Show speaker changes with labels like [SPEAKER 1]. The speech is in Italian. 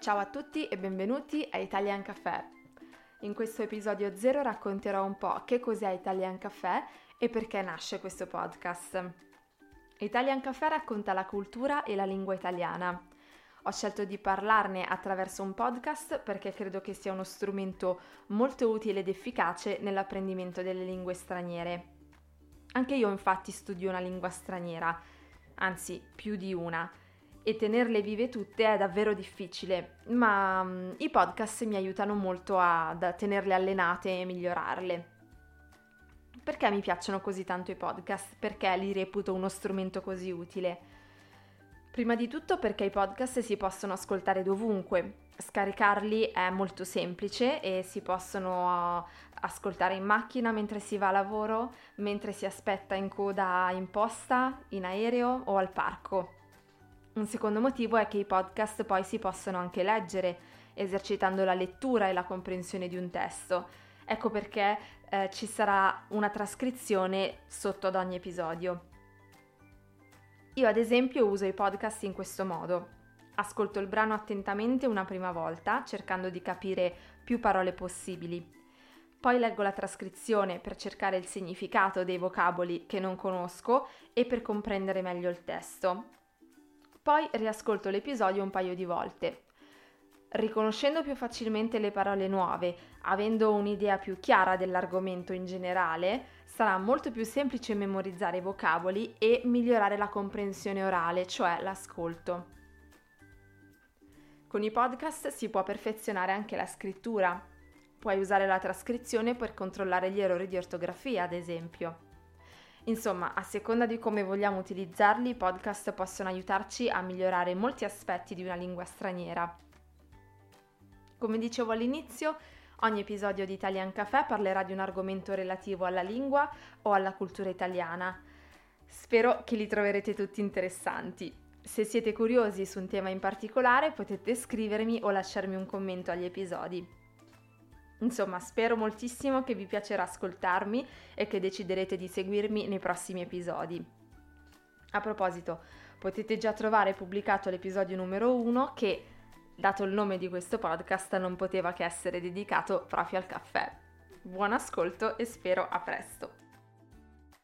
[SPEAKER 1] Ciao a tutti e benvenuti a Italian Café. In questo episodio zero racconterò un po' che cos'è Italian Café e perché nasce questo podcast. Italian Café racconta la cultura e la lingua italiana. Ho scelto di parlarne attraverso un podcast perché credo che sia uno strumento molto utile ed efficace nell'apprendimento delle lingue straniere. Anche io infatti studio una lingua straniera, anzi più di una, e tenerle vive tutte è davvero difficile, ma um, i podcast mi aiutano molto a, a tenerle allenate e migliorarle. Perché mi piacciono così tanto i podcast? Perché li reputo uno strumento così utile? Prima di tutto perché i podcast si possono ascoltare dovunque. Scaricarli è molto semplice e si possono ascoltare in macchina mentre si va a lavoro, mentre si aspetta in coda in posta, in aereo o al parco. Un secondo motivo è che i podcast poi si possono anche leggere, esercitando la lettura e la comprensione di un testo. Ecco perché eh, ci sarà una trascrizione sotto ad ogni episodio. Io ad esempio uso i podcast in questo modo. Ascolto il brano attentamente una prima volta, cercando di capire più parole possibili. Poi leggo la trascrizione per cercare il significato dei vocaboli che non conosco e per comprendere meglio il testo. Poi riascolto l'episodio un paio di volte. Riconoscendo più facilmente le parole nuove, avendo un'idea più chiara dell'argomento in generale, sarà molto più semplice memorizzare i vocaboli e migliorare la comprensione orale, cioè l'ascolto. Con i podcast si può perfezionare anche la scrittura. Puoi usare la trascrizione per controllare gli errori di ortografia, ad esempio. Insomma, a seconda di come vogliamo utilizzarli, i podcast possono aiutarci a migliorare molti aspetti di una lingua straniera. Come dicevo all'inizio, ogni episodio di Italian Café parlerà di un argomento relativo alla lingua o alla cultura italiana. Spero che li troverete tutti interessanti. Se siete curiosi su un tema in particolare potete scrivermi o lasciarmi un commento agli episodi. Insomma, spero moltissimo che vi piacerà ascoltarmi e che deciderete di seguirmi nei prossimi episodi. A proposito, potete già trovare pubblicato l'episodio numero 1 che, dato il nome di questo podcast, non poteva che essere dedicato proprio al caffè. Buon ascolto e spero a presto!